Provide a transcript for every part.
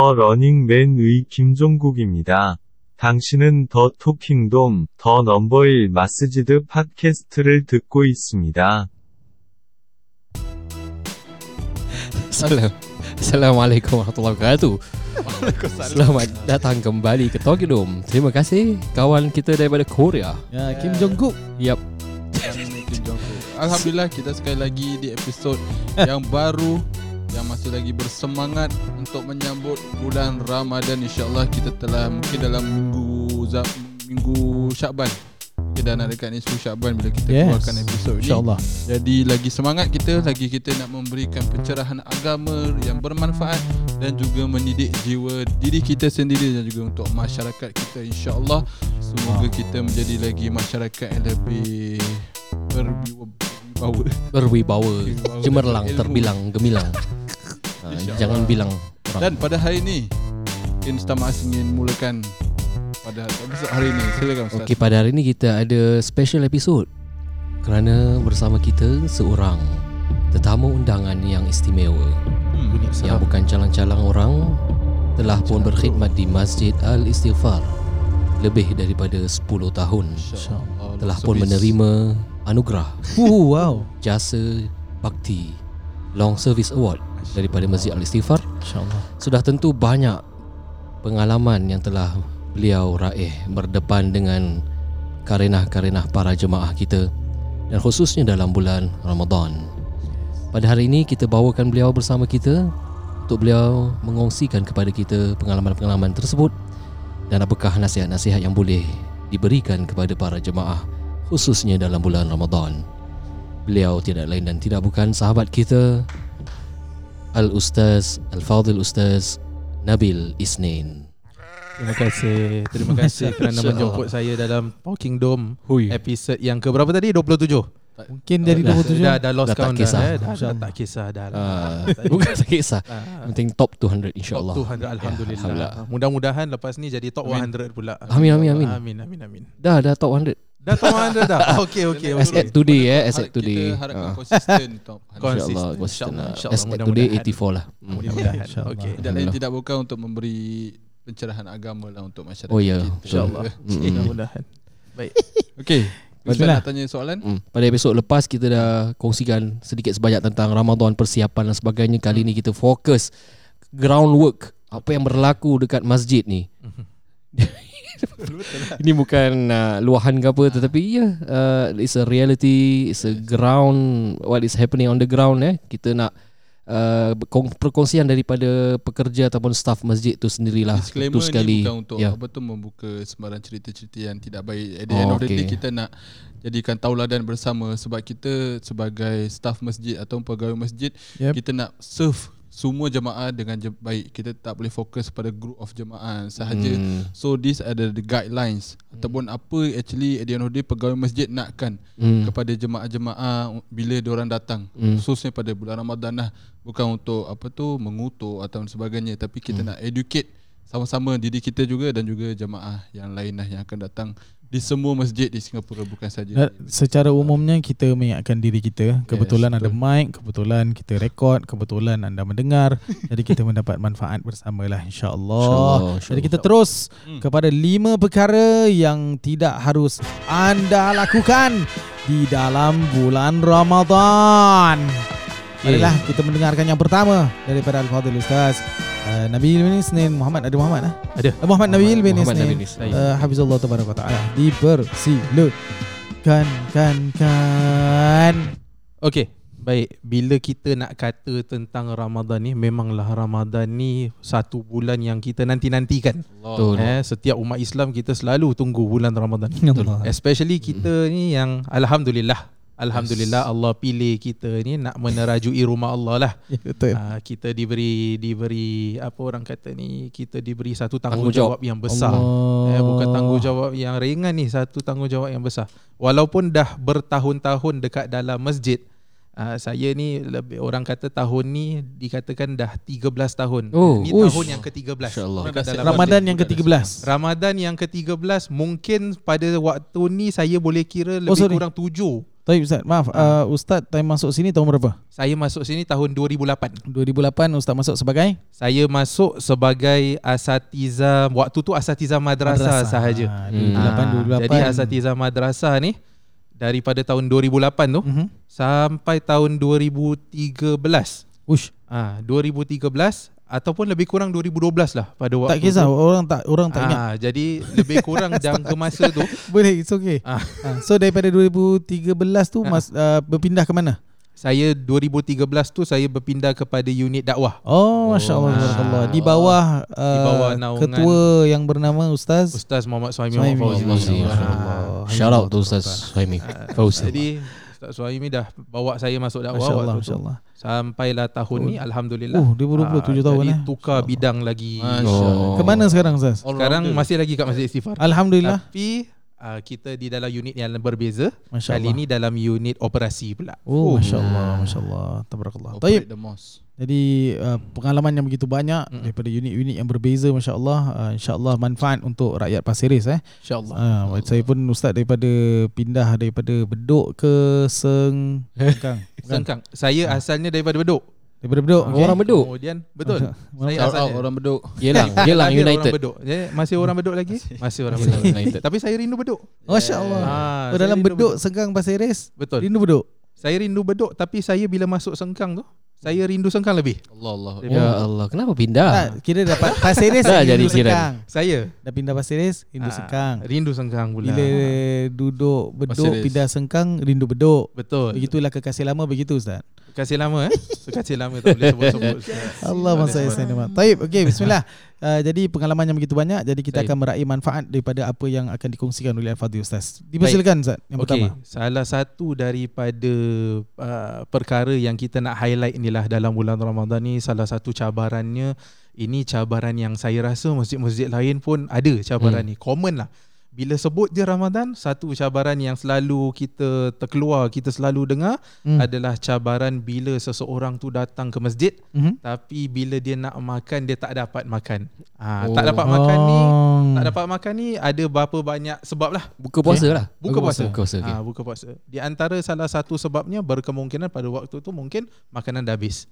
더 러닝맨의 김종국입니다. 당신은 더 토킹돔, 더 넘버일 마스지드 팟캐스트를 듣고 있습니다. Salam. Assalamualaikum warahmatullahi wabarakatuh. Selamat datang kembali ke Talkie Dome. Terima kasih kawan kita daripada Korea. Ya, Kim Jong Kook. Yap. Kim Jong Un. Alhamdulillah kita sekali lagi di episod yang baru yang masih lagi bersemangat untuk menyambut bulan Ramadan insyaallah kita telah mungkin dalam minggu minggu Syakban kita dah nak dekat nisfu Syakban bila kita Yes. keluarkan episod ni InsyaAllah. jadi lagi semangat kita lagi kita nak memberikan pencerahan agama yang bermanfaat dan juga mendidik jiwa diri kita sendiri dan juga untuk masyarakat kita insyaallah semoga kita menjadi lagi masyarakat yang lebih berwibawa Berwibawa, Berwibawa cemerlang, terbilang, gemilang. Ha, InsyaAllah. jangan bilang orang. Dan pada hari ini Mas ingin mulakan Pada episod hari ini Silakan Ustaz Okey, pada hari ini kita ada special episode. Kerana bersama kita seorang tetamu undangan yang istimewa. hmm. Yang bukan calang-calang orang telah pun berkhidmat di Masjid Al-Istighfar lebih daripada 10 tahun. Telah pun menerima anugerah Uh, wow. jasa bakti Long Service Award daripada Masjid Al-Istighfar InsyaAllah. sudah tentu banyak pengalaman yang telah beliau raih berdepan dengan karenah-karenah para jemaah kita dan khususnya dalam bulan Ramadan. Pada hari ini kita bawakan beliau bersama kita untuk beliau mengongsikan kepada kita pengalaman-pengalaman tersebut dan apakah nasihat-nasihat yang boleh diberikan kepada para jemaah khususnya dalam bulan Ramadan. Beliau tidak lain dan tidak bukan sahabat kita Al-Ustaz Al-Fadil Ustaz Nabil Isnin. Terima kasih. Terima kasih kerana menjemput saya dalam Talking Dome Hui. episod yang ke berapa tadi? 27. Mungkin dari Dah- 27 Dah dah lost Dah tak count kisah. dah. Eh. Dah, dah tak kisah dah. lah. Uh, bukan tak kisah. Ah. Penting top 200 insyaAllah. Top 200 Alhamdulillah. Ya, Alhamdulillah. Mudah-mudahan lepas ni jadi top Amin. 100 pula. Amin, amin, amin. Amin amin amin. Dah dah top 100. Dah top 100 dah. Okey okey As at today eh, as at today. Kita harapkan Ah. konsisten top Konsisten. InsyaAllah lah. insya As at today mudah-mudahan. 84 lah. Mudah-mudahan. InsyaAllah. Okey. Tidak lain tidak bukan untuk memberi Pencerahan agama lah Untuk masyarakat Oh ya, kita. InsyaAllah. Mudah-mudahan. Baik. Okey Ustaz Bismillah. nak tanya soalan Hmm. Pada episod lepas kita dah kongsikan sedikit sebanyak tentang Ramadan persiapan dan sebagainya. Kali ni kita fokus groundwork apa yang berlaku dekat masjid ni. Ini bukan uh, luahan ke apa tetapi ya yeah, uh, it's a reality, it's a ground what is happening on the ground eh. Kita nak uh, kong- perkongsian daripada pekerja ataupun staff masjid tu sendirilah. Disclaimer Itu sekali. ni bukan untuk ya. apa tu membuka sembarang cerita-cerita yang tidak baik. At the Oh, end of the okay. day kita nak jadikan tauladan bersama sebab kita sebagai staff masjid atau pegawai masjid Yep. kita nak serve semua jemaah dengan je- baik. Kita tak boleh fokus pada group of jemaah sahaja. Hmm. So these are the, the guidelines ataupun apa actually at the end of the day pegawai masjid nakkan Hmm. kepada jemaah-jemaah bila diorang datang Hmm. khususnya pada bulan Ramadan lah bukan untuk apa tu mengutuk atau sebagainya tapi kita nak educate sama-sama diri kita juga dan juga jemaah yang lain lah yang akan datang di semua masjid di Singapura bukan saja Uh, secara umumnya kita mengingatkan diri kita kebetulan Yes, ada betul. mic kebetulan kita rekod kebetulan anda mendengar jadi kita mendapat manfaat bersamalah insyaallah InsyaAllah, jadi kita terus Hmm. kepada lima perkara yang tidak harus anda lakukan di dalam bulan Ramadan Okay. Marilah kita mendengarkan yang pertama daripada Al-Fadhil Ustaz uh, Nabil bin Isnin Muhammad ada Muhammad ah? Ada. Uh, Muhammad Nabil bin Muhammad Isnin Nabil Isnin. uh, Hafizullah tabaraka wa taala dipersilakan kan kan Okey. Baik, bila kita nak kata tentang Ramadan ni memanglah Ramadan ni satu bulan yang kita nanti-nantikan. Betul. Eh, setiap umat Islam kita selalu tunggu bulan Ramadan. Allah. Especially kita ni yang alhamdulillah Alhamdulillah Allah pilih kita ni nak menerajui rumah Allah lah. Ya, betul Uh, kita diberi diberi apa orang kata ni kita diberi satu Tanggungjawab. tanggungjawab yang besar. Allah. Eh, bukan tanggungjawab yang ringan ni satu tanggungjawab yang besar. Walaupun dah bertahun-tahun dekat dalam masjid Uh, saya ni lebih orang kata tahun ni dikatakan dah 13 tahun. Oh, ni uish. tahun yang ke-13. Masya-Allah. dekat dalam Ramadan yang ke-13 Ramadan yang ke-13 mungkin pada waktu ni saya boleh kira lebih sorry. kurang 7. Baik Ustaz, maaf uh, Ustaz time masuk sini tahun berapa? Saya masuk sini tahun 2008. 2008 Ustaz masuk sebagai Saya masuk sebagai asatiza waktu tu asatiza madrasah, sahaja. Ah, Hmm. 2008 2008. Jadi asatiza madrasah ni daripada tahun 2008 tu Mhm. sampai tahun 2013. Ush, Ah, 2013 ataupun lebih kurang 2012 lah pada waktu tak kisah tu. orang tak orang tak ingat. Ah, jadi lebih kurang jangka masa tu Boleh, it's okay. Ah. Ah, so daripada 2013 tu Ah. mas uh, berpindah ke mana? saya 2013 tu saya berpindah kepada unit dakwah. Oh, masya-Allah, Ah. barakallah. Di bawah uh, Di bawah naungan ketua yang bernama Ustaz Ustaz Muhammad Suhaimi Fauzi. Allah Allah. Shout out to Ustaz Suhaimi Fauzi Jadi Ustaz Suhaimi dah bawa saya masuk dakwah Masya-Allah, waktu tu. masya-Allah. Sampailah tahun ni alhamdulillah. Oh, 2020 7 tahun jadi eh. tukar bidang lagi. Oh. Ke mana sekarang Ustaz? Sekarang masih lagi kat Masjid Istighfar. Alhamdulillah. Tapi uh, kita di dalam unit yang berbeza. Masya-Allah. Kali ni dalam unit operasi pula. Oh, masya-Allah, masya-Allah. Tabarakallah. The mosque. Jadi uh, pengalaman yang begitu banyak Mm. daripada unit-unit yang berbeza masya-Allah uh, insya-Allah manfaat untuk rakyat Pasir Ris eh. InsyaAllah. Uh, saya pun ustaz daripada pindah daripada Bedok ke Seng Sengkang. Sengkang. Saya asalnya daripada Bedok. Daripada Bedok. Oh, Orang Bedok Kemudian betul. Mana- Saya asalnya. orang beduk. Yelang Lahir United Orang Bedok. Ya, masih orang Bedok lagi? Masih orang Bedok. United Tapi saya rindu Bedok. Masya-Allah. Ah, Oh, dalam rindu Bedok Sengkang Pasir Ris. Betul. Rindu Bedok. Saya rindu Bedok tapi saya bila masuk Sengkang tu, saya rindu Sengkang lebih. Allah Allah. Ya Allah Kenapa pindah Tak, kira dapat Pasir Ris Dah rindu jadi. Sengkang. Saya Dah pindah Pasir Ris rindu ah, Sengkang. Rindu Sengkang pula. Bila duduk Ris. pindah Sengkang rindu Bedok. Betul. Begitulah kekasih lama begitu Ustaz. Kasih lama eh. Kasih lama tak boleh sebut-sebut. Allah masa saya nama. Taib, okey bismillah. Uh, jadi pengalaman yang begitu banyak jadi kita Baik. akan meraih manfaat daripada apa yang akan dikongsikan oleh Al-Fadhil Ustaz. Dipersilakan Ustaz yang Okey, pertama. salah satu daripada uh, perkara yang kita nak highlight inilah dalam bulan Ramadan ni salah satu cabarannya ini cabaran yang saya rasa masjid-masjid lain pun ada cabaran Hmm. ni. Common lah. Bila sebut je Ramadan, satu cabaran yang selalu kita terkeluar, kita selalu dengar Hmm. adalah cabaran bila seseorang tu datang ke masjid Mhm. tapi bila dia nak makan dia tak dapat makan. Oh. Ha, tak dapat makan ni, Oh. tak dapat makan ni ada berapa banyak sebab lah. Buka puasa lah Buka puasa. Buka puasa okay. Ha, buka puasa. Di antara salah satu sebabnya berkemungkinan pada waktu tu mungkin makanan dah habis.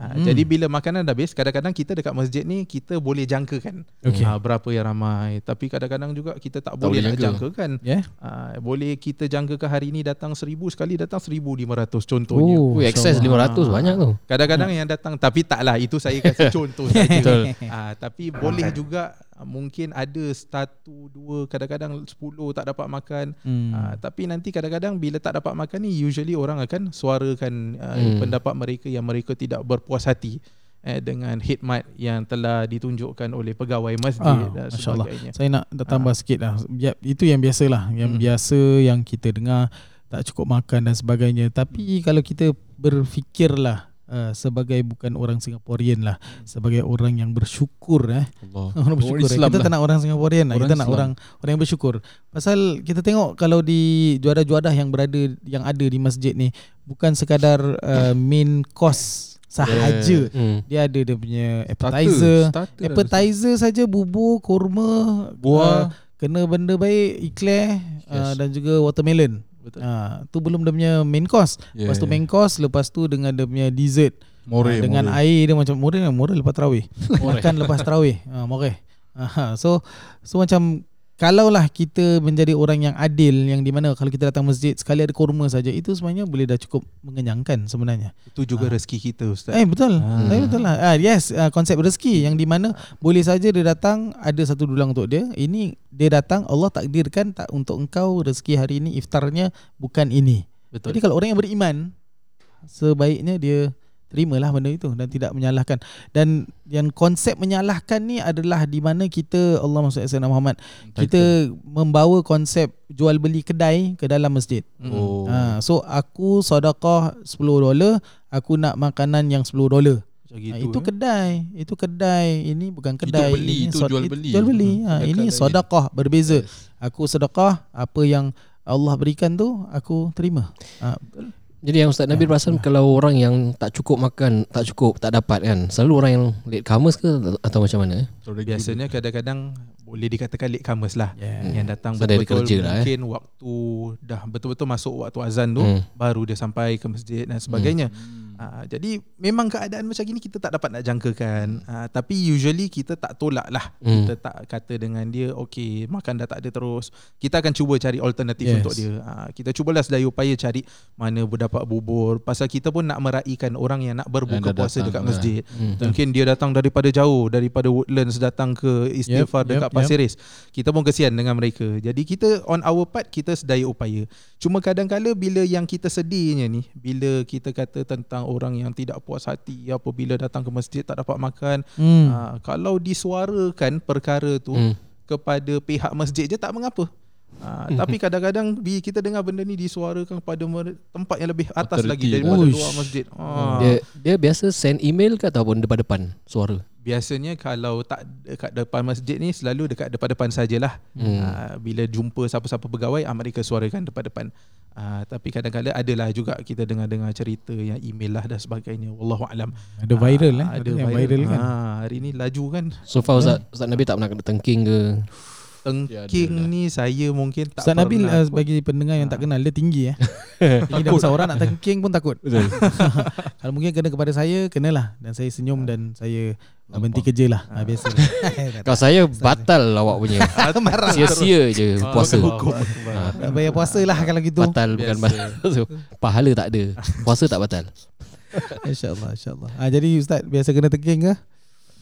Ha, Hmm. Jadi bila makanan dah habis, kadang-kadang kita dekat masjid ni kita boleh jangkakan Okey. ha, berapa yang ramai. Tapi kadang-kadang juga kita tak, Tak boleh nak jangka. jangkakan. Ya. Ha, boleh kita jangkakan hari ni datang seribu sekali datang seribu lima ratus contohnya. Oh, excess masya-Allah. 500 banyak tu Kadang-kadang yang datang tapi taklah itu saya kasih contoh saja. Ah, tapi boleh juga ah, mungkin ada satu dua kadang-kadang sepuluh tak dapat makan. Hmm. Ah, tapi nanti kadang-kadang bila tak dapat makan ni usually orang akan suarakan ah, Hmm. pendapat mereka yang mereka tidak berpuas hati eh, dengan khidmat yang telah ditunjukkan oleh pegawai masjid Ah, dan sebagainya. Saya nak tambah sikit lah. Ya, itu yang biasalah, yang Hmm. biasa yang kita dengar tak cukup makan dan sebagainya. Tapi kalau kita berfikirlah uh, sebagai bukan orang Singaporean lah, sebagai orang yang bersyukur eh. Allah Orang bersyukur. eh. Islam Kita lah. tak nak orang Singaporean lah. Orang Kita nak Islam. orang orang yang bersyukur. Pasal kita tengok kalau di juara-juara yang berada yang ada di masjid ni bukan sekadar uh, main course sahaja. hmm. Dia ada dia punya appetizer. Starter. Appetizer saja bubur, kurma, Buah. uh, kena benda baik, eclair yes. uh, dan juga watermelon. Betul. Ah, tu belum dia punya main course. Yeah. Lepas tu main course, lepas tu dengan dia punya dessert. More, Ah, dengan more. air dia macam murah murah lepas tarawih. Makan lepas tarawih. Ha, murah. Aha, so so macam kalaulah kita menjadi orang yang adil yang di mana kalau kita datang masjid sekali ada kurma saja itu sebenarnya boleh dah cukup mengenyangkan sebenarnya. Itu juga rezeki kita ustaz. Eh betul. Ah. Eh, betul lah. Ah, yes, ah, konsep rezeki yang di mana boleh saja dia datang ada satu dulang untuk dia. Ini dia datang Allah takdirkan tak untuk engkau rezeki hari ini iftarnya bukan ini. Betul. Jadi kalau orang yang beriman sebaiknya dia terimalah benda itu dan tidak menyalahkan. Dan yang konsep menyalahkan ni adalah di mana kita Allah Sayyidina Muhammad kita membawa konsep jual beli kedai ke dalam masjid. Mm. Oh. Ha, so aku sedekah 10 dolar, aku nak makanan yang 10 dolar. Macam Ha, gitu, itu eh. kedai, itu kedai. Ini bukan Itu kedai. beli, ini itu sod- jual beli. Jual beli. Hmm, Ha, ini sedekah berbeza. Aku sedekah apa yang Allah berikan tu aku terima. Ha, Jadi yang Ustaz Nabil perasan kalau orang yang tak cukup makan, tak cukup, tak dapat kan. Selalu orang yang late comers ke atau macam mana? eh? Biasanya kadang-kadang boleh dikatakan latecomers lah Yeah. yang datang So, betul-betul kerja lah, eh. mungkin waktu dah betul-betul masuk waktu azan tu Hmm. baru dia sampai ke masjid dan sebagainya. Uh, jadi memang keadaan macam gini kita tak dapat nak jangkakan. Uh, tapi usually kita tak tolak lah. Hmm. Kita tak kata dengan dia okay makan dah tak ada terus. Kita akan cuba cari alternatif Yes. untuk dia. Uh, kita cubalah sedaya upaya cari mana berdapat bubur. Pasal kita pun nak meraihkan orang yang nak berbuka dah puasa dekat lah. masjid. Hmm. Mungkin dia datang daripada jauh Daripada Woodlands Datang ke istighfar Yep, dekat yep, Pasir Ris Kita pun kesian dengan mereka Jadi kita on our part Kita sedaya upaya Cuma kadang-kala Bila yang kita sedihnya ni Bila kita kata tentang Orang yang tidak puas hati Apabila datang ke masjid Tak dapat makan Hmm. uh, Kalau disuarakan Perkara tu Hmm. Kepada pihak masjid je Tak mengapa Uh, tapi kadang-kadang bi kita dengar benda ni disuarakan kepada mer- tempat yang lebih atas Authority. lagi daripada Uish. luar masjid. Ah. Dia dia biasa send email ke ataupun depan-depan suara? Biasanya kalau tak dekat depan masjid ni selalu dekat depan-depan sajalah. Hmm. Uh, bila jumpa siapa-siapa pegawai ah, mereka suarakan depan-depan. Uh, tapi kadang-kadang adalah juga kita dengar-dengar cerita yang email lah dan sebagainya. Wallahu alam. Ada viral eh. Ah, Ada yang viral kan. Ah, hari ni laju kan. So far Ustaz, Ustaz Nabi tak pernah kena tengking ke? Tengking Ya, lah. ni saya mungkin tak Ustaz Nabil uh, bagi pendengar yang tak kenal dia tinggi eh. tinggi dan besar orang nak tengking pun takut. Betul. Kalau mungkin kena kepada saya kenalah dan saya senyum dan saya uh, berhenti kerja lah. Ah, biasa. Kalau saya batal awak punya. marah. Sia-sia je Ah, puasa. hukum. Ha, Tak bayar puasa lah kalau gitu. batal bukan batal. So, pahala tak ada. Puasa tak batal. InsyaAllah, insyaAllah. Ah, jadi Ustaz biasa kena tengking ke?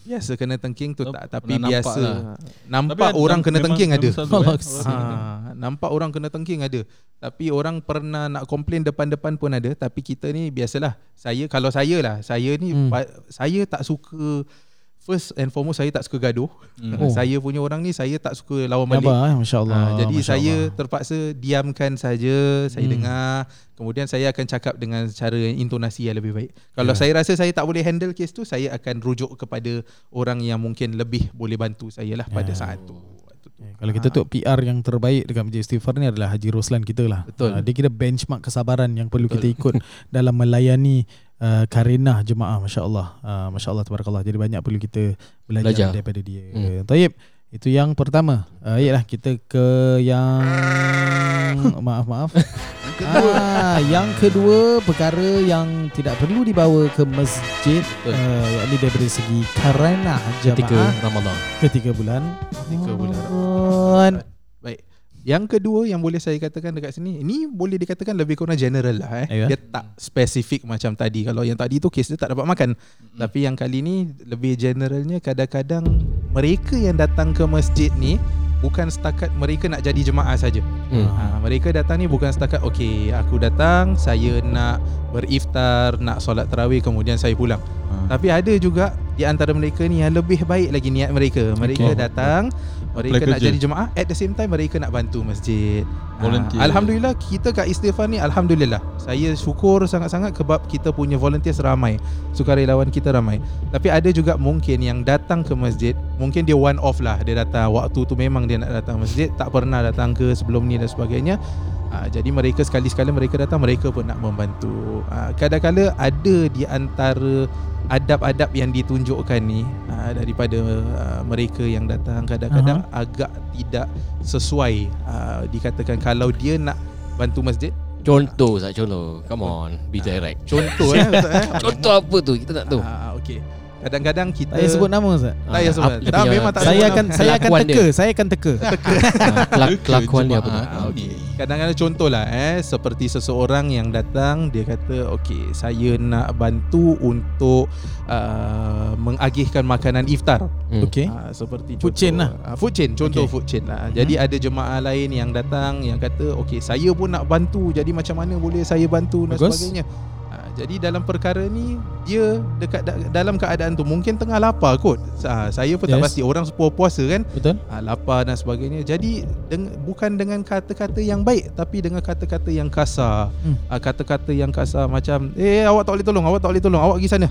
Biasa kena tengking tu tak tapi nampak biasa lah. nampak Tapi orang kena tengking ada. eh. Ha, nampak orang kena tengking ada. Tapi orang pernah nak komplain depan-depan pun ada. Tapi kita ni biasalah. Saya kalau saya lah, saya ni hmm. saya tak suka first and foremost saya tak suka gaduh. Hmm. Oh. Saya punya orang ni saya tak suka lawan balik. Abah, eh? Masya Allah. Ha, jadi Masya saya Allah. terpaksa diamkan saja, saya Hmm. dengar, kemudian saya akan cakap dengan cara intonasi yang lebih baik. Kalau Ya. saya rasa saya tak boleh handle kes tu, saya akan rujuk kepada orang yang mungkin lebih boleh bantu saya lah pada Ya. saat tu. Eh, Kalau kita tu PR yang terbaik dekat Masjid Istighfar ni adalah Haji Roslan kita lah. Betul. Ah, dia kira benchmark kesabaran yang perlu Betul. kita ikut dalam melayani uh, karenah jemaah masya-Allah. Uh, masya-Allah tabarakallah. Jadi banyak perlu kita belajar, Belajar. daripada dia. Hmm. Taib. Itu yang pertama. Uh, yalah kita ke yang maaf maaf. ah, yang kedua perkara yang tidak perlu dibawa ke masjid Betul. uh, yakni daripada segi karenah Ketika jemaah Ramadan. ketika bulan Ketika bulan Ramadan. Yang kedua yang boleh saya katakan dekat sini, ini boleh dikatakan lebih kurang general lah eh. Ya. Dia tak spesifik macam tadi. Kalau yang tadi tu kes dia tak dapat makan. Hmm. Tapi yang kali ni lebih generalnya kadang-kadang mereka yang datang ke masjid ni bukan setakat mereka nak jadi jemaah saja. Hmm. Ha, mereka datang ni bukan setakat okey aku datang saya nak beriftar, nak solat tarawih kemudian saya pulang. Ha. Tapi ada juga di antara mereka ni yang lebih baik lagi niat mereka. Mereka Okay. datang, mereka Apply nak kerja. jadi jemaah at the same time mereka nak bantu masjid. Volunteer. Ah, Alhamdulillah kita kat istighfar ni alhamdulillah. Saya syukur sangat-sangat sebab kita punya volunteers ramai. Sukarelawan kita ramai. Tapi ada juga mungkin yang datang ke masjid, mungkin dia one off lah. Dia datang waktu tu memang dia nak datang masjid, tak pernah datang ke sebelum ni dan sebagainya. Ha, jadi mereka sekali-sekala mereka datang mereka pun nak membantu. Ha, kadang-kala ada di antara adab-adab yang ditunjukkan ni ha, daripada uh, mereka yang datang kadang-kadang uh-huh. agak tidak sesuai uh, dikatakan kalau dia nak bantu masjid Contoh Ustaz contoh. Come on, be direct. contoh eh Ustaz, eh Contoh apa tu? Kita tak tahu. Ah, okey kadang-kadang kita Tak payah sebut nama Ustaz. tak payah sebut Ah, dia tak, memang tak Saya sebut akan saya akan teka, saya akan teka. Ah, kelak- Kelakuan dia apa Ah. Kadang-kadang contohlah eh seperti seseorang yang datang dia kata okey saya nak bantu untuk uh, mengagihkan makanan iftar. Hmm. Okey. Ah, seperti Food contoh, chain lah. Ah, food chain contoh Okey. food chain lah. Mhm. Jadi ada jemaah lain yang datang yang kata okey saya pun nak bantu jadi macam mana boleh saya bantu dan Bagus. sebagainya. Jadi dalam perkara ni dia dekat da- dalam keadaan tu mungkin tengah lapar kot. Ah, saya pun tak Yes. pasti orang sepuluh puasa kan Betul? ah, lapar dan sebagainya. Jadi deng- bukan dengan kata-kata yang baik tapi dengan kata-kata yang kasar. Hmm. Ah, kata-kata yang kasar macam eh awak tak boleh tolong, awak tak boleh tolong, awak pergi sana.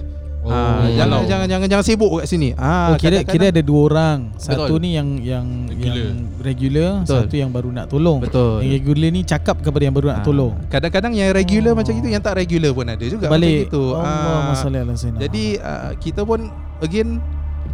Oh, ah, jangan jangan jangan jangan sibuk kat sini. Ah, Oh, kira kira ada dua orang. Satu Betul. ni yang yang Regular. yang regular, Betul. satu yang baru nak tolong. betul. Yang regular ni cakap kepada yang baru nak Ah, tolong. Kadang-kadang yang regular Oh. macam itu yang tak regular pun ada juga Balik. macam itu. Allah Ah, masalah lah sana. jadi uh, kita pun again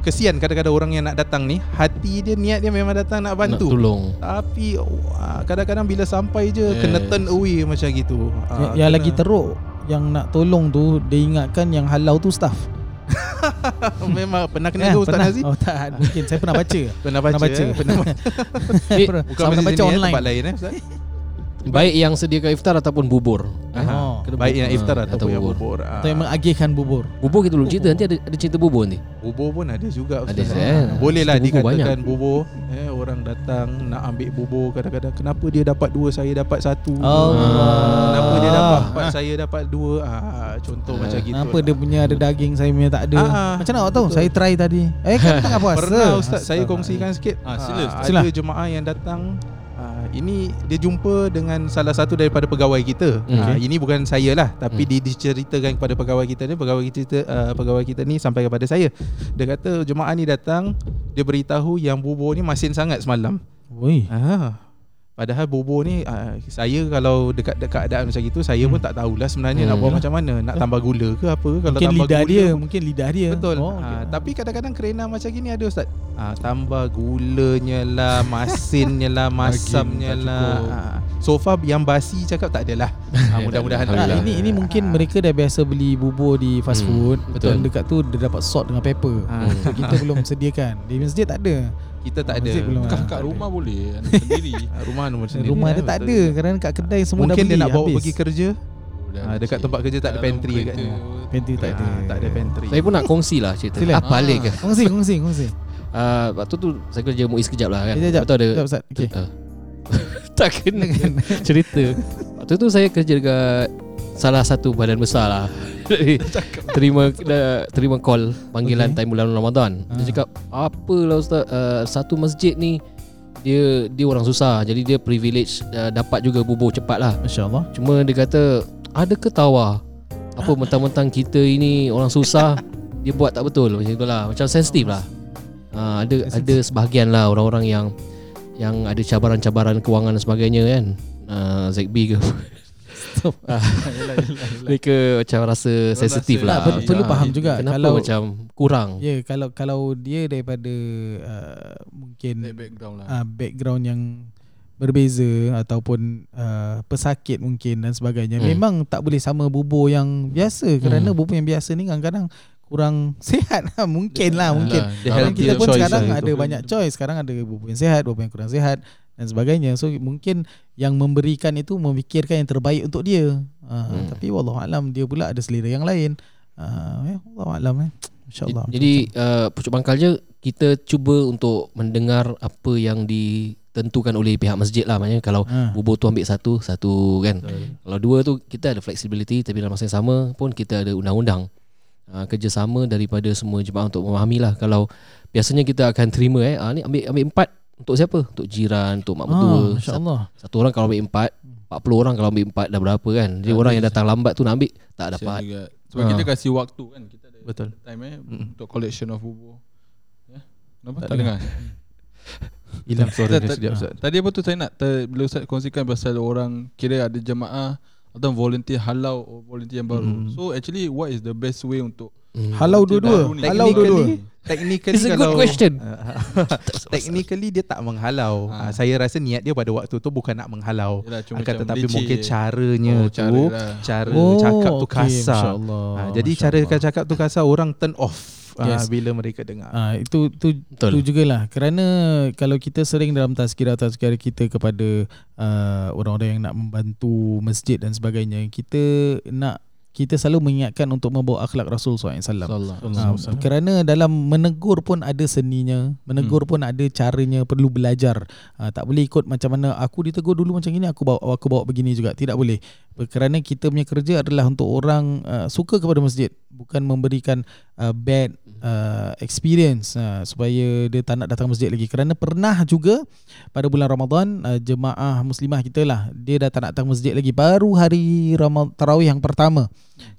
kesian kadang-kadang orang yang nak datang ni hati dia niat dia memang datang nak Nak bantu tolong. tapi wah, kadang-kadang bila sampai je Yes. kena turn away macam gitu Yang, Ah, yang kena- lagi teruk yang nak tolong tu dia ingatkan yang halau tu staff. memang pernah kena Eh, ke Ustaz pernah? Nazif Oh tak, mungkin saya pernah baca. pernah baca, pernah baca. eh? pernah baca Eh, Pernah- bukan Sama macam baca eh, online. tempat lain eh Ustaz Baik yang sediakan iftar ataupun bubur. Oh. Kena baik bubur. yang iftar Ah, ataupun yang bubur Ah. Atau yang mengagihkan bubur. Bubur kita belum cerita nanti ada ada cerita bubur nanti. Bubur pun ada juga Ada, Ustaz. eh. Boleh lah Bubur dikatakan bubur eh, datang nak ambil bubur Kadang-kadang kenapa dia dapat dua Saya dapat satu Allah. Kenapa dia dapat empat Saya dapat dua ah, Contoh Ah. macam gitu Kenapa lah. dia punya ada daging Saya punya tak ada Ah, ah. Macam mana awak tahu Betul. Saya try tadi Eh kan tengah puasa Pernah Ustaz Saya kongsikan sikit Ah, sila. Ada Sila. jemaah yang datang Ini dia jumpa dengan salah satu daripada pegawai kita Hmm. Ah, Ini bukan saya lah Tapi Hmm. diceritakan kepada pegawai kita ni Pegawai kita ah, pegawai kita ni sampai kepada saya Dia kata jemaah ni datang Dia beritahu yang bubur ni masin sangat semalam. Ah. Padahal bubur ni uh, Saya kalau dekat dekat keadaan macam itu Saya pun tak tahulah sebenarnya nak Hmm. buat macam mana Nak tambah gula ke apa Kalau Mungkin tambah lidah gula dia Mungkin lidah dia Betul oh, okay. Tapi kadang-kadang kerena macam gini ada Ustaz ah, Tambah gulanya lah Masinnya lah Masamnya lah ah, So far yang basi cakap tak adalah ah, Mudah-mudahan Tak, Alhamdulillah. ini ini mungkin mereka dah biasa beli bubur di fast Hmm, food. betul. Dan dekat tu dia dapat salt dengan pepper. Ah. So kita belum sediakan. Di masjid tak ada. Kita tak ada Masjid belum Kat, Ah, kat tak rumah boleh anda sendiri. Ah, Rumah nombor sendiri Rumah eh, dia tak betul. ada. Kerana kat kedai semua dah Mungkin beli dia nak bawa habis. pergi kerja Dah Ah, dekat tempat kerja tak ada pantry kereta. agaknya. Pantry tak ada. Ah, Tak ada pantry Saya pun nak kongsi lah cerita. Sila. Apa balik ke? Kongsi, kongsi, kongsi. Uh, waktu tu saya kerja MUIS kejap lah kan. Sekejap, sekejap. Ada Sekejap Ustaz. Okey. Ah. tak kena kan cerita. Waktu tu saya kerja dekat salah satu badan besar lah. Terima dah, terima call panggilan Okey. time bulan Ramadan. Dia Ah. cakap, "Apalah ustaz, uh, satu masjid ni dia dia orang susah. Jadi dia privilege uh, dapat juga bubur cepat lah. Masya-Allah. Cuma dia kata, ada ke tawar? Apa mentang-mentang kita ini orang susah dia buat tak betul macam itulah. Macam sensitif lah. Ha, ada ada sebahagian lah orang-orang yang yang ada cabaran-cabaran kewangan dan sebagainya kan. Uh, ZB ke Ah, Mereka macam rasa sensitif lah. Tak, perlu, Ah, faham juga Kenapa kalau macam kurang? Ya kalau kalau dia daripada uh, mungkin Dari background lah. uh, background yang berbeza ataupun uh, pesakit mungkin dan sebagainya Hmm. memang tak boleh sama bubur yang biasa. Kerana Hmm. bubur yang biasa ni kadang-kadang kurang sihat lah mungkin lah mungkin. kita pun sekarang lah. ada itu. banyak choice. Sekarang ada bubur yang sihat bubur yang kurang sihat dan sebagainya. So mungkin yang memberikan itu memikirkan yang terbaik untuk dia. Uh, Hmm. tapi wallahu alam dia pula ada selera yang lain. Uh, ya wallahu alam eh. Insyaallah Jadi uh, pucuk pangkalnya kita cuba untuk mendengar apa yang ditentukan oleh pihak masjid lah. Maksudnya kalau ha. bubur tu ambil satu Satu kan? Kalau dua tu kita ada flexibility Tapi dalam masa yang sama pun kita ada undang-undang. Uh, Kerjasama daripada semua jemaah untuk memahami lah Kalau biasanya kita akan terima eh ah, ni ambil ambil empat Untuk siapa? Untuk jiran, untuk mak mertua Ah, satu, insyaallah satu orang kalau ambil empat 40 orang kalau ambil empat dah berapa kan Jadi Habis. orang yang datang lambat tu nak ambil Tak dapat juga. Sebab Ah. kita kasih waktu kan. Kita ada Betul. time eh Mm. untuk collection of bubur. Ya. Kenapa? Tak Tak, dengar. Hilang suara dia Tak- sekejap Ustaz Tadi apa tu saya nak ter, bila Ustaz kongsikan pasal orang kira ada jemaah atau volunteer halau or volunteer yang baru. Hmm. So actually what is the best way untuk Hmm. halau dua-dua halau dua-dua Technically It's a good kalau question. Technically dia tak menghalau Ha. ha. Saya rasa niat dia pada waktu tu Bukan nak menghalau Yalah, cuma Akan tetapi mungkin caranya oh, tu cara. Cara oh cakap tu okey, kasar ha, Jadi cara masyaallah. cakap tu kasar Orang turn off Yes. ha, Bila mereka dengar Ah itu tu Betul. tu jugalah kerana kalau kita sering dalam tazkirah-tazkirah kita kepada uh, orang-orang yang nak membantu masjid dan sebagainya kita nak kita selalu mengingatkan untuk membawa akhlak Rasul SAW. Sallallahu Uh, kerana dalam menegur pun ada seninya, menegur hmm. pun ada caranya, perlu belajar. Uh, tak boleh ikut macam mana aku ditegur dulu macam ini, aku bawa aku bawa begini juga. Tidak boleh. Kerana kita punya kerja adalah untuk orang uh, suka kepada masjid, bukan memberikan uh, bad uh, experience uh, supaya dia tak nak datang masjid lagi. Kerana pernah juga pada bulan Ramadan uh, jemaah muslimah kita lah, dia dah tak nak datang masjid lagi baru hari Ramadhan tarawih yang pertama.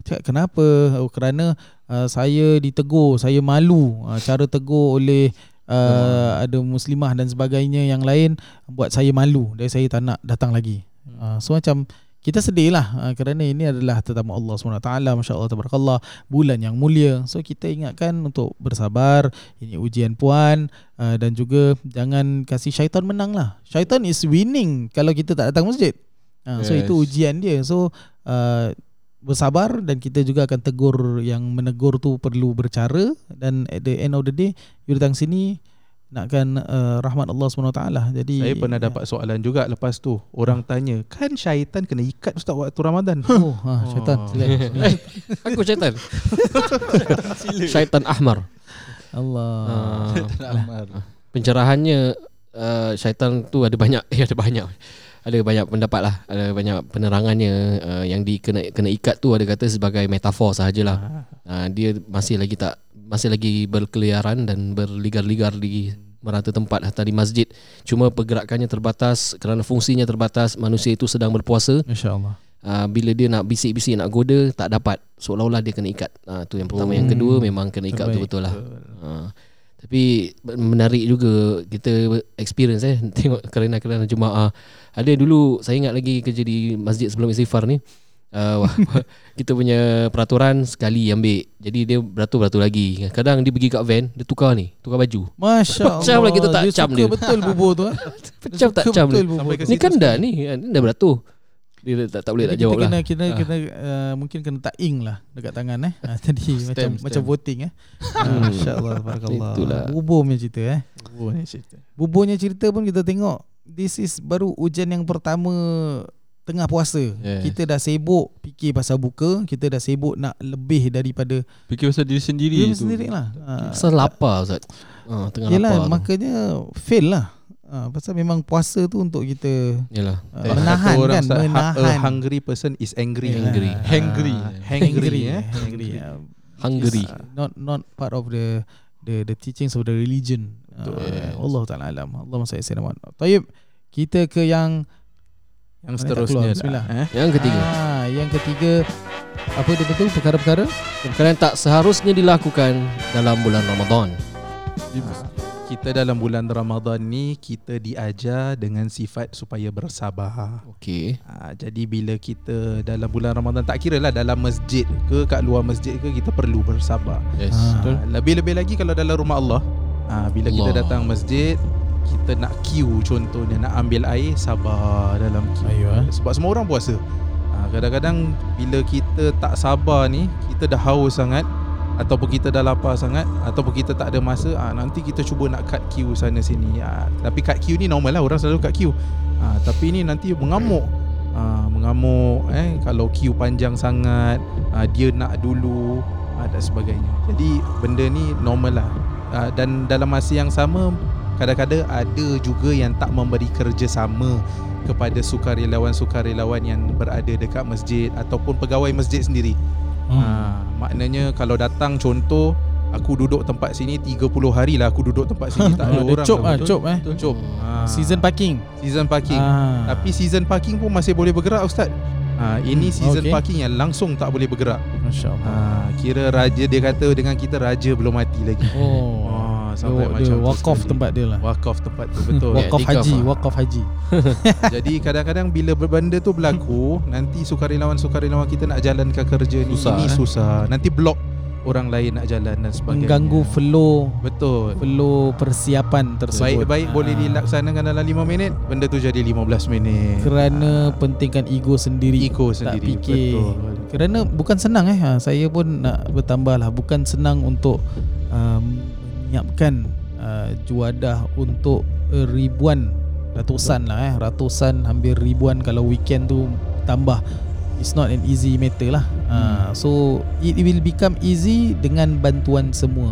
Cakap kenapa? Oh, kerana uh, saya ditegur, saya malu uh, cara tegur oleh uh, ada muslimah dan sebagainya yang lain buat saya malu dan saya tak nak datang lagi. Uh, so macam kita sedih lah uh, kerana ini adalah tetamu Allah SWT Masya Allah Tabarakallah bulan yang mulia. So kita ingatkan untuk bersabar ini ujian puan uh, dan juga jangan kasih syaitan menang lah. Syaitan is winning kalau kita tak datang masjid. Uh, so Yes. itu ujian dia. So uh, bersabar dan kita juga akan tegur yang menegur tu perlu bercara dan at the end of the day you datang sini nakkan uh, rahmat Allah SWT jadi Saya pernah dapat soalan juga lepas tu. Orang tanya, kan syaitan kena ikat Ustaz waktu Ramadan? oh, ha, syaitan Oh. sila Eh, aku syaitan. syaitan Ahmar. Allah Uh, Amar. pencerahannya uh, syaitan tu ada banyak eh, ada banyak ada banyak pendapat lah ada banyak penerangannya uh, yang dikena kena ikat tu ada kata sebagai metafor sahajalah uh, dia masih lagi tak masih lagi berkeliaran dan berligar-ligar di merata tempat hatta di masjid. Cuma pergerakannya terbatas kerana fungsinya terbatas manusia itu sedang berpuasa. Masya Allah uh, bila dia nak bisik-bisik nak goda tak dapat. Seolah-olah dia kena ikat. Uh, tu yang pertama. Yang kedua memang kena ikat Terbaik. betul-betul lah. Uh, tapi menarik juga kita experience eh. Tengok kerana-kerana jemaah ada dulu saya ingat lagi kerja di masjid sebelum istighfar ni uh, kita punya peraturan sekali ambil jadi dia beratur-beratur lagi kadang dia pergi kat van dia tukar ni tukar baju Masya Allah Pecah kita tak dia cam suka dia. betul bubur tu eh. pecah tak cam dia bubur ni kan dah ni ni dah beratur dia tak, tak boleh tak Jadi jawab kita lah kena, kita Ah. kena uh, mungkin kena tak ing lah dekat tangan eh. Ha, tadi macam stamp. macam voting eh. Ha, Hmm. Masya-Allah barakallah. Itulah. Bubur punya cerita eh. Oh, ni cerita. Buburnya cerita pun kita tengok this is baru ujian yang pertama tengah puasa. Yes. Kita dah sibuk fikir pasal buka, kita dah sibuk nak lebih daripada Fikir pasal diri sendiri diri tu. sendiri lah. Ha, pasal lapar Ustaz uh, tengah Yelah lapar tu. makanya fail lah. Ha, pasal memang puasa tu untuk kita Yalah uh, Eh, menahan orang kan, ha- menahan. A hungry person is angry. Angry. Ah, Hangry. Hangry. eh. hangry. Uh, hungry uh, not not part of the the the teachings of the religion. Uh, Yes. Allah taala alam. Allah masya Allah. Tayyib. Kita ke yang Yang seterusnya. keluar? lah, Bismillah. Eh? yang ketiga Ah, yang ketiga apa dia betul perkara-perkara? perkara yang tak seharusnya dilakukan dalam bulan Ramadan Kita dalam bulan Ramadan ni kita diajar dengan sifat supaya bersabar. okey Ha, jadi bila kita dalam bulan Ramadan tak kira lah dalam masjid ke kat luar masjid ke kita perlu bersabar. yes Ah. betul Ha, lebih-lebih lagi kalau dalam rumah Allah. Ha, bila kita Allah. datang masjid kita nak queue contohnya nak ambil air sabar dalam queue. Ayuh, eh. Sebab semua orang puasa. Ha, kadang-kadang bila kita tak sabar ni kita dah haus sangat ataupun kita dah lapar sangat ataupun kita tak ada masa ha, nanti kita cuba nak cut queue sana sini ha, tapi cut queue ni normal lah orang selalu cut queue ha, tapi ni nanti mengamuk ha, mengamuk eh kalau queue panjang sangat ha, dia nak dulu ha, dan sebagainya jadi benda ni normal lah ha, dan dalam masa yang sama kadang-kadang ada juga yang tak memberi kerjasama kepada sukarelawan-sukarelawan yang berada dekat masjid ataupun pegawai masjid sendiri Hmm. Ha, maknanya kalau datang contoh aku duduk tempat sini 30 hari lah aku duduk tempat sini tak ada orang. cop lah, ah, betul? cop eh. Cop. Ha, Season parking. season parking. Ah. Tapi season parking pun masih boleh bergerak ustaz. Ha, ini Hmm, season okey. parking yang langsung tak boleh bergerak. Masya-Allah. Ha, kira raja dia kata dengan kita raja belum mati lagi. Oh. Ha, Dia, sampai dia macam tu walk off tempat dia lah. Walk off tempat tu betul. Walk off haji, ah. walk off haji. Jadi kadang-kadang bila benda tu berlaku, nanti sukarelawan-sukarelawan kita nak jalankan kerja ni Susah, ini eh? susah. Nanti block orang lain nak jalan dan sebagainya. Mengganggu flow Betul. flow persiapan tersebut. Baik-baik boleh Ah. dilaksanakan dalam 5 minit, benda tu jadi 15 minit. Kerana pentingkan ego sendiri. ego tak sendiri. fikir. Betul. Kerana bukan senang eh. Ha, saya pun nak bertambah lah. Bukan senang untuk um, menyiapkan uh, juadah untuk uh, ribuan, ratusan lah eh. Ratusan hampir ribuan kalau weekend tu tambah. It's not an easy matter lah. Uh, so it will become easy dengan bantuan semua.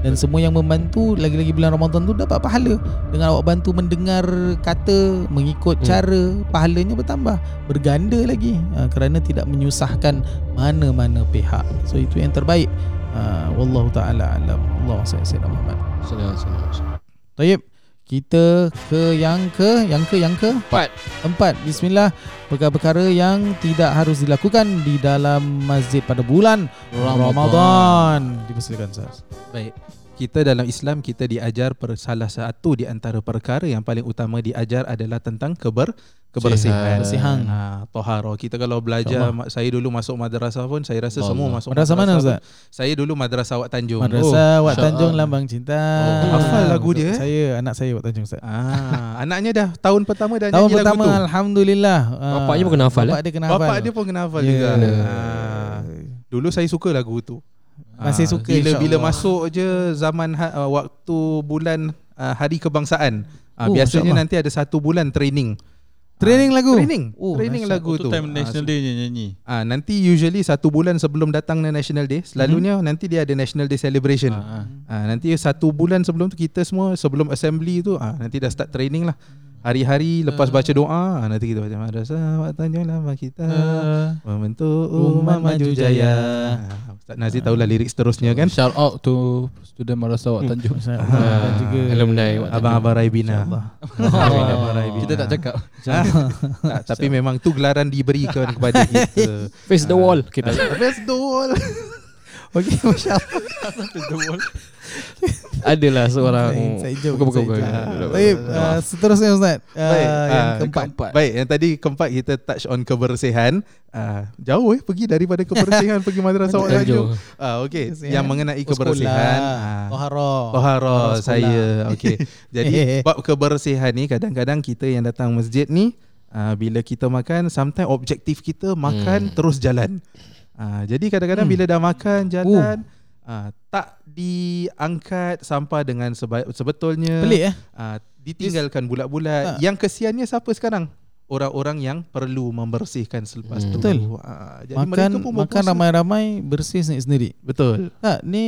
Dan semua yang membantu lagi-lagi bulan Ramadan tu dapat pahala. Dengan awak bantu mendengar kata, mengikut Hmm. cara, pahalanya bertambah, berganda lagi uh, kerana tidak menyusahkan mana-mana pihak. So itu yang terbaik. Uh, wallahu taala alam. Allah sayyidina Muhammad. Sallallahu alaihi wasallam. Tayyib. Kita ke yang ke yang ke yang ke Empat. Empat Bismillah Perkara-perkara yang tidak harus dilakukan Di dalam masjid pada bulan Ramadan, Dipersilakan Ustaz Baik. Kita dalam Islam kita diajar per salah satu di antara perkara yang paling utama diajar adalah tentang keber kebersihan. Kebersihan. Ha, toharo. Kita kalau belajar ma- saya dulu masuk madrasah pun saya rasa Allah. semua masuk Madrasah mana pun. Ustaz? Saya dulu madrasah Wak Tanjung. Madrasah Wat Masya Tanjung Allah. Lambang Cinta. Oh, hafal lagu dia, eh? Saya anak saya Wat Tanjung Ustaz. Ah, anaknya dah tahun pertama dah Tahun nyanyi pertama lagu tu. alhamdulillah. Ah, Bapaknya pun kena hafal, Bapak dia kena hafal. Bapak dia pun kena hafal Ya. juga. Ah, dulu saya suka lagu tu. Masih Ah, suka, bila bila masuk je zaman ha, uh, waktu bulan uh, hari kebangsaan. Uh, Oh, biasanya nanti ada satu bulan training. Training lagu? Training. Oh, training dahsyat. lagu tu. Time Ah, National Day nya nyanyi. Ah nanti usually satu bulan sebelum datangnya National Day, selalunya nanti dia ada National Day celebration. Ah, ah. Ah nanti satu bulan sebelum tu kita semua sebelum assembly tu ah nanti dah start training lah. Hari-hari lepas baca doa ah, nanti kita baca madrasah Wak Tanjung lama kita membentuk umat maju jaya. Ah, Ustaz Nazir tahulah lirik seterusnya kan. Shout out to student Madrasah Wak Tanjung. Ah, juga Alumni. Abang-abang Raibina. Kita tak cakap. Tapi memang tu gelaran diberikan kepada kita. Face the wall kita. Best doll. Okey, Masya Allah. Adalah seorang Inside joke, Bukan bukan inside bukan. joke. Baik, uh, seterusnya Ustaz. Uh, Baik, yang ah, keempat. keempat. Baik, yang tadi keempat kita touch on kebersihan. Ah, jauh eh pergi daripada kebersihan pergi madrasah Wak Tanjung. Ah okey, Kebersihan. yang mengenai kebersihan. Ah, Tohara. Tohara Tohara saya. Okey. Jadi bab kebersihan ni kadang-kadang kita yang datang masjid ni ah, bila kita makan sometimes objektif kita makan Hmm. terus jalan. Ah, jadi kadang-kadang Hmm. bila dah makan jalan ah, tak diangkat sampah dengan seba- sebetulnya Pelik eh? Ah, ditinggalkan bulat-bulat. Ah. Yang kesiannya siapa sekarang? Orang-orang yang perlu membersihkan selepas Hmm. tu. Betul. Ah, jadi Makan mereka pun makan ramai-ramai bersih sendiri-sendiri. Betul. Tak, ni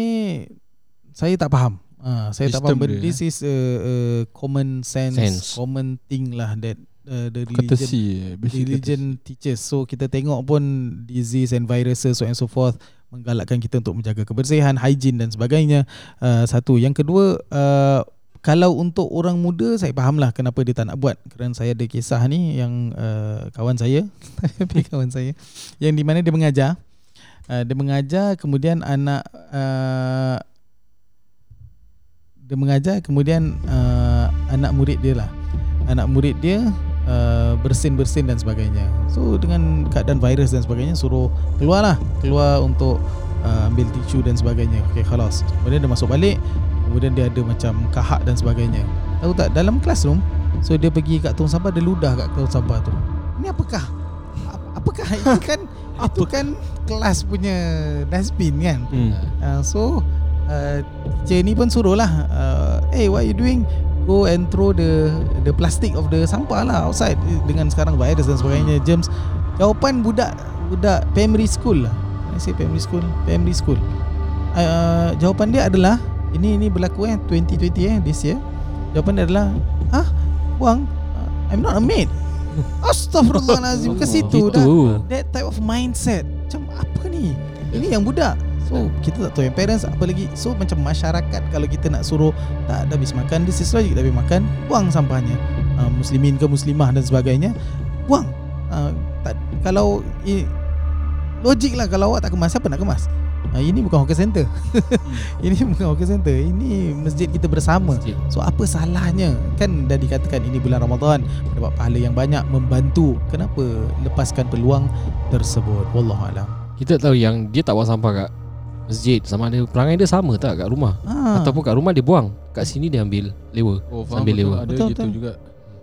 saya tak faham. Ah, saya tak Sistem faham. But dia, this is a, a common sense, Sense. common thing lah that uh, the religion Courtesy. basic religion teaches. So kita tengok pun disease and viruses so and so forth menggalakkan kita untuk menjaga kebersihan, hygiene dan sebagainya. Uh, satu, yang kedua uh, kalau untuk orang muda saya fahamlah kenapa dia tak nak buat. Kerana saya ada kisah ni yang uh, kawan saya tapi kawan saya yang di mana dia mengajar. Uh, dia mengajar kemudian anak uh, dia mengajar kemudian uh, anak murid dia lah. Anak murid dia uh, bersin-bersin dan sebagainya. So dengan keadaan virus dan sebagainya suruh keluar lah keluar untuk uh, ambil tisu dan sebagainya. Okay khalas. Kemudian dia masuk balik. Kemudian dia ada macam kahak dan sebagainya. Tahu tak? Dalam classroom so dia pergi kat tong sampah dia ludah kat tong sampah tu. Ini apakah? Ap- apakah itu kan? Itu kan kelas punya dustbin kan? Hmm. Uh, so uh, teacher ni pun suruh lah uh, Hey what you doing Go and throw the the plastic of the sampah lah outside Dengan sekarang virus dan sebagainya. Germs Jawapan budak Budak primary school lah. I say primary school Primary school. Uh, Jawapan dia adalah Ini ini berlaku eh 2020 eh This year. Jawapan dia adalah Hah? Buang uh, I'm not a maid. Astaghfirullahalazim Ke situ dah. That type of mindset. Macam apa ni? Ini yang budak so kita tak tahu yang parents apa lagi so macam masyarakat kalau kita nak suruh tak ada habis makan this is logik tapi makan buang sampahnya. Uh, muslimin ke muslimah dan sebagainya buang. Uh, tak, kalau i, logik lah kalau awak tak kemas siapa nak kemas? Uh, ini bukan hawker center. Ini bukan hawker center ini masjid kita bersama. Masjid. So apa salahnya? Kan dah dikatakan ini bulan Ramadan Mendapat pahala yang banyak Membantu. Kenapa lepaskan peluang tersebut? Wallahualam Kita tahu yang dia tak buang sampah kat masjid sama ada perangai dia sama tak kat rumah ha. ataupun kat rumah dia buang kat sini dia ambil lewa Oh, faham Sambil betul. lewat. Ada Betul, gitu betul. juga.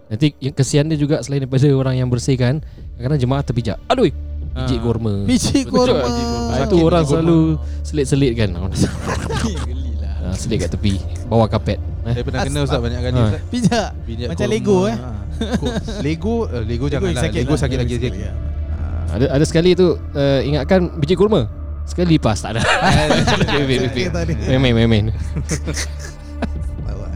nanti yang kesian dia juga selain daripada orang yang bersihkan kadang-kadang jemaah terpijak aduh Biji Betul. kurma Biji kurma. Ah, Sakit itu orang selalu selit-selit kan. Ah, selit kat tepi bawah kapet eh. Saya pernah kena Ustaz banyak kali Ha. Ustaz. Pijak Macam. Lego, eh? Ha. Lego eh, Lego janganlah Lego lah. sakit lagi sikit. ya. Ada ada sekali tu uh, ingatkan biji kurma sekali lipas tak ada Repeat, repeat. Tadi. main main main main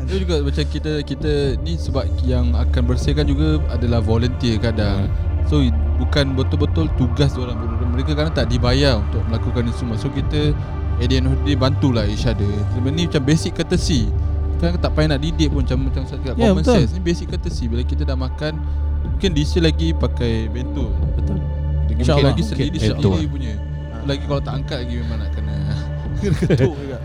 Itu juga macam kita kita ni sebab yang akan bersihkan juga adalah volunteer kadang. So i- bukan betul-betul tugas orang mereka kadang tak dibayar untuk melakukan ini semua. So kita at the end of the day bantulah each other. Sebenarnya ni macam basic courtesy. Kita tak payah nak didik pun macam macam saya cakap Ya, common betul. sense. Ni basic courtesy bila kita dah makan mungkin diisi lagi pakai bento. Betul Mungkin InsyaAllah. lagi sendiri sendiri punya. Lagi kalau tak angkat lagi memang nak kena kena ketuk juga.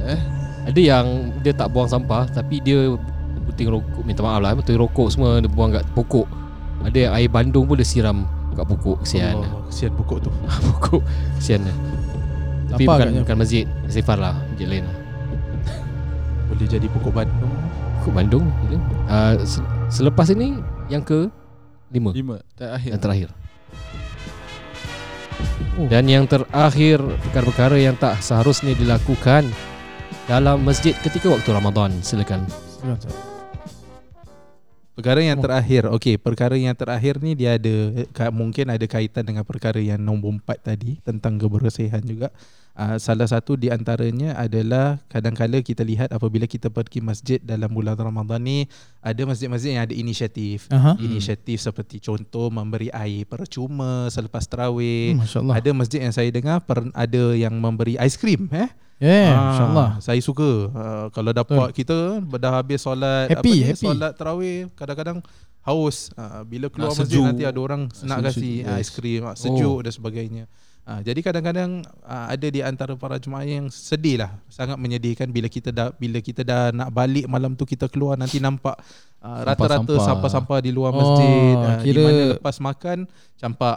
Eh, Ada yang dia tak buang sampah tapi dia puting rokok minta maaf lah puting rokok semua dia buang kat pokok. Ada yang air bandung pun dia siram kat pokok kesian. Allah, kesian pokok tu. pokok kesian. Tapi Apa bukan, agaknya? bukan masjid Istighfar lah Masjid lain lah Boleh jadi pokok Bandung. Pokok Bandung uh, se- Selepas ini Yang ke Lima lima terakhir. Yang terakhir Oh. Dan yang terakhir Perkara-perkara yang tak seharusnya dilakukan Dalam masjid ketika waktu Ramadan Silakan Perkara yang Oh. terakhir. Okey, perkara yang terakhir ni dia ada ka- mungkin ada kaitan dengan perkara yang nombor empat tadi tentang kebersihan juga. Uh, salah satu di antaranya adalah kadang-kala kita lihat apabila kita pergi masjid dalam bulan Ramadan ni ada masjid-masjid yang ada inisiatif. Aha. Hmm. Inisiatif seperti contoh memberi air percuma selepas tarawih. Hmm, Allah. Ada masjid yang saya dengar per, ada yang memberi aiskrim eh. Yeah, Ah, Masya Allah. Saya suka uh, kalau dapat kita dah habis solat Happy, apa ni, happy. solat tarawih kadang-kadang haus. Uh, bila keluar Nak masjid sejuk. nanti ada orang nak sejuk, kasih yes. yes. aiskrim, sejuk dan sebagainya. Uh, jadi kadang-kadang uh, ada di antara para jemaah yang sedih lah sangat menyedihkan bila kita dah bila kita dah nak balik malam tu kita keluar nanti nampak uh, rata-rata Sampah-sampah. di luar Oh, masjid uh, di kira- mana lepas makan campak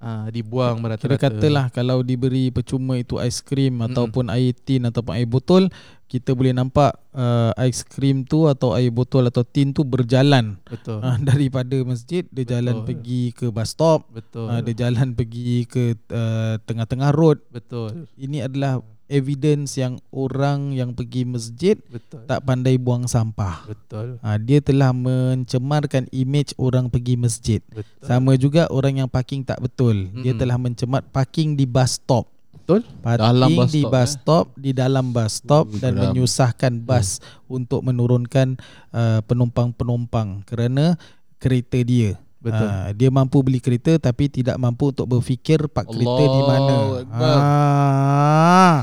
uh, dibuang Kira merata-rata. katalah kalau diberi percuma itu aiskrim ataupun air tin ataupun air botol, kita boleh nampak uh, aiskrim tu atau air botol atau tin tu berjalan betul. uh, daripada masjid dia Betul. jalan pergi ke bus stop, betul. uh, dia jalan pergi ke uh, tengah-tengah road. betul. Ini adalah evidence yang orang yang pergi masjid Betul. tak pandai buang sampah. Betul. Ha, dia telah mencemarkan image orang pergi masjid. Betul. Sama juga orang yang parking tak betul. Dia Mm-mm. telah mencemar parking di bus stop. Betul. Parking Dalam bus di stop, bus eh? stop di dalam bus stop Uh, dan geram. menyusahkan bus untuk menurunkan uh, penumpang-penumpang kerana kereta dia. Betul. Ha, dia mampu beli kereta tapi tidak mampu untuk berfikir park kereta di mana. Allahu Akbar. Ah.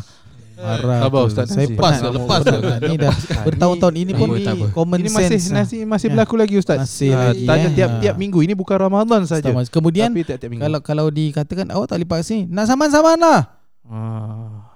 Marah Sabar, tu. Ustaz Saya Lepas nak lepas buat dah. Ni dah bertahun-tahun ini pun apa. common ini masih sense. lah. masih masih Ya. berlaku lagi ustaz. Masih Ah, lagi, Tanya tiap-tiap Ah. minggu ini bukan Ramadan saja. Kemudian Tapi tiap-tiap minggu. kalau kalau dikatakan awak tak boleh sini, nak saman-saman lah. ah.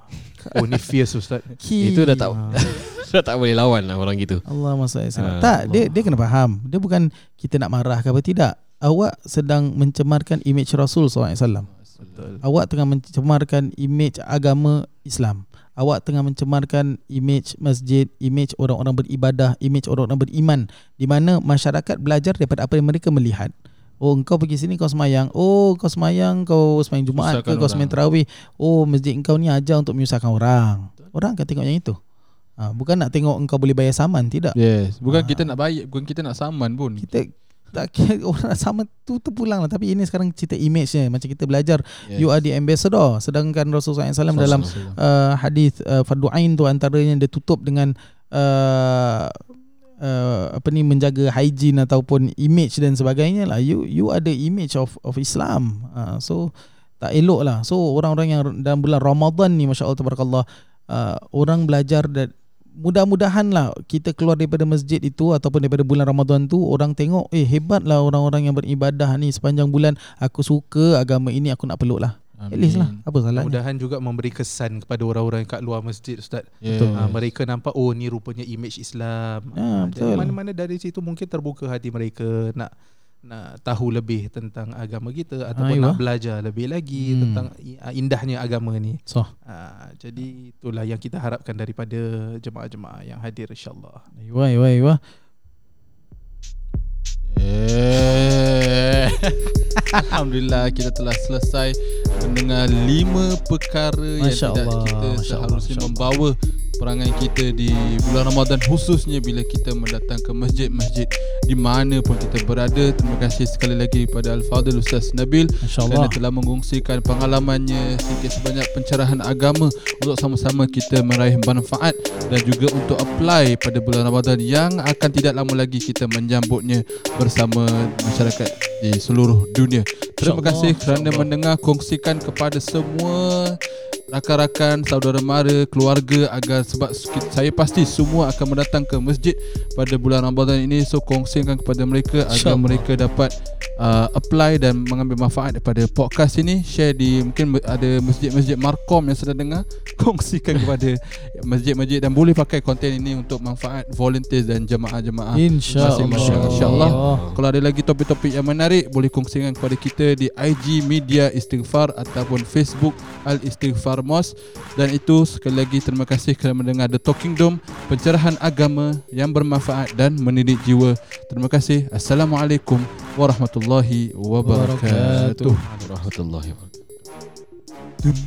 Oh ni fierce ustaz. Itu dah tak Ah. Dah tak boleh lawan lah orang gitu Allah masa Ah, Tak, dia dia kena faham. Dia bukan kita nak marah ke apa tidak. Awak sedang mencemarkan image Rasul SAW. Betul. Awak tengah mencemarkan image agama Islam. Awak tengah mencemarkan image masjid, image orang-orang beribadah, image orang-orang beriman di mana masyarakat belajar daripada apa yang mereka melihat. Oh, engkau pergi sini kau semayang. Oh, kau semayang, kau semayang Jumaat ke kau orang. semayang tarawih. Oh, masjid engkau ni ajar untuk menyusahkan orang. Orang akan tengok yang itu. Ha, bukan nak tengok engkau boleh bayar saman, tidak. Yes, bukan Ah. kita nak bayar, bukan kita nak saman pun. Kita tak kira orang nak sama tu terpulang lah. Tapi ini sekarang cerita image-nya macam kita belajar Yes. you are the ambassador. Sedangkan Rasulullah SAW dalam uh, hadis uh, fardu ain tu antaranya dia tutup dengan uh, uh, apa ni menjaga hygiene ataupun image dan sebagainya lah. You you ada image of of Islam. Uh, so tak elok lah. So orang-orang yang dalam bulan Ramadan ni masya-Allah tabarakallah uh, orang belajar dan mudah-mudahan lah kita keluar daripada masjid itu ataupun daripada bulan Ramadan tu orang tengok eh hebat lah orang-orang yang beribadah ni sepanjang bulan aku suka agama ini aku nak peluk lah at least lah apa salahnya Mudahan juga memberi kesan kepada orang-orang kat luar masjid ustaz. Yes. Ah, mereka nampak oh ni rupanya image Islam. Jadi betul. mana-mana dari situ mungkin terbuka hati mereka nak nak tahu lebih tentang agama kita ataupun Ayuh. nak belajar lebih lagi Hmm. tentang ah, indahnya agama ni. so Ah, jadi itulah yang kita harapkan daripada jemaah-jemaah yang hadir insya-Allah. Aywa, aywa, aywa. Eh. Alhamdulillah kita telah selesai mendengar lima perkara yang Masya tidak Allah, kita Masya seharusnya Allah. membawa perangai kita di bulan Ramadan khususnya bila kita mendatang ke masjid-masjid di mana pun kita berada. Terima kasih sekali lagi kepada Al-Fadhil Ustaz Nabil kerana telah mengungsikan pengalamannya sedikit sebanyak pencerahan agama untuk sama-sama kita meraih manfaat dan juga untuk apply pada bulan Ramadan yang akan tidak lama lagi kita menyambutnya bersama masyarakat di seluruh dunia. Terima kasih kerana mendengar kongsikan kepada semua rakan-rakan, saudara mara, keluarga agar sebab saya pasti semua akan mendatang ke masjid pada bulan Ramadan ini. So kongsikan kepada mereka agar mereka dapat uh, apply dan mengambil manfaat daripada podcast ini share di mungkin ada masjid-masjid Markom yang sedang dengar kongsikan kepada masjid-masjid dan boleh pakai konten ini untuk manfaat volunteers dan jemaah-jemaah InsyaAllah masing-masing. InsyaAllah. Kalau ada lagi topik-topik yang menarik boleh kongsikan kepada kita di IG Media Istighfar ataupun Facebook Al Istighfar Mos dan itu sekali lagi terima kasih kerana mendengar The Talking Dome pencerahan agama yang bermanfaat dan mendidik jiwa. Terima kasih. Assalamualaikum warahmatullahi الله وبركاته. ورحمة الله وبركاته.